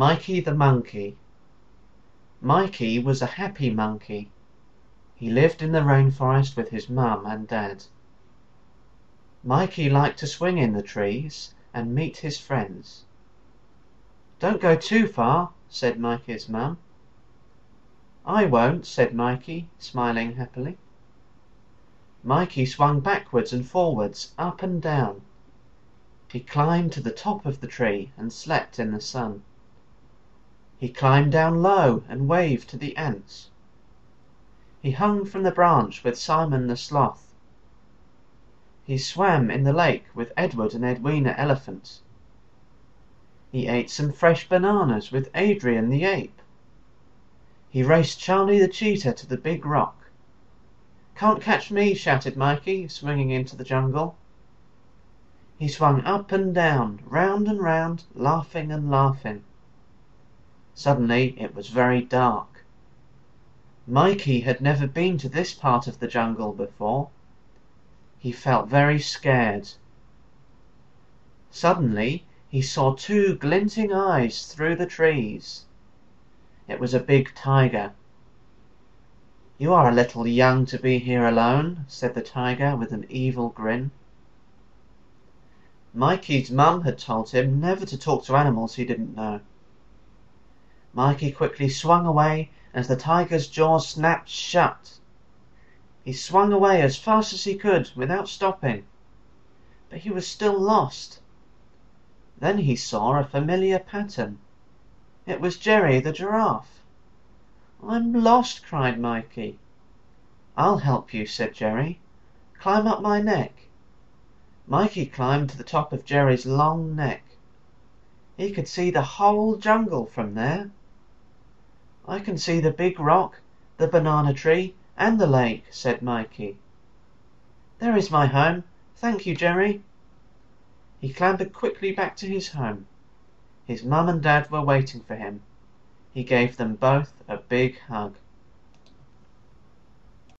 MIKEY THE MONKEY Mikey was a happy monkey. He lived in the rain forest with his Mum and Dad. Mikey liked to swing in the trees and meet his friends. "Don't go too far," said Mikey's Mum. "I won't," said Mikey, smiling happily. Mikey swung backwards and forwards, up and down. He climbed to the top of the tree and slept in the sun. He climbed down low and waved to the ants. He hung from the branch with Simon the Sloth. He swam in the lake with Edward and Edwina elephants. He ate some fresh bananas with Adrian the Ape. He raced Charlie the Cheetah to the big rock. "Can't catch me!" shouted Mikey, swinging into the jungle. He swung up and down, round and round, laughing and laughing. Suddenly it was very dark. Mikey had never been to this part of the jungle before. He felt very scared. Suddenly he saw two glinting eyes through the trees. It was a big tiger. "You are a little young to be here alone," said the tiger with an evil grin. Mikey's mum had told him never to talk to animals he didn't know. Mikey quickly swung away as the tiger's jaws snapped shut. He swung away as fast as he could without stopping, but he was still lost. Then he saw a familiar pattern. It was Jerry the giraffe. "I'm lost!" cried Mikey. "I'll help you," said Jerry. "Climb up my neck." Mikey climbed to the top of Jerry's long neck. He could see the whole jungle from there. "I can see the big rock, the banana tree, and the lake," said Mikey. "There is my home. Thank you, Jerry." He clambered quickly back to his home. His mum and dad were waiting for him. He gave them both a big hug.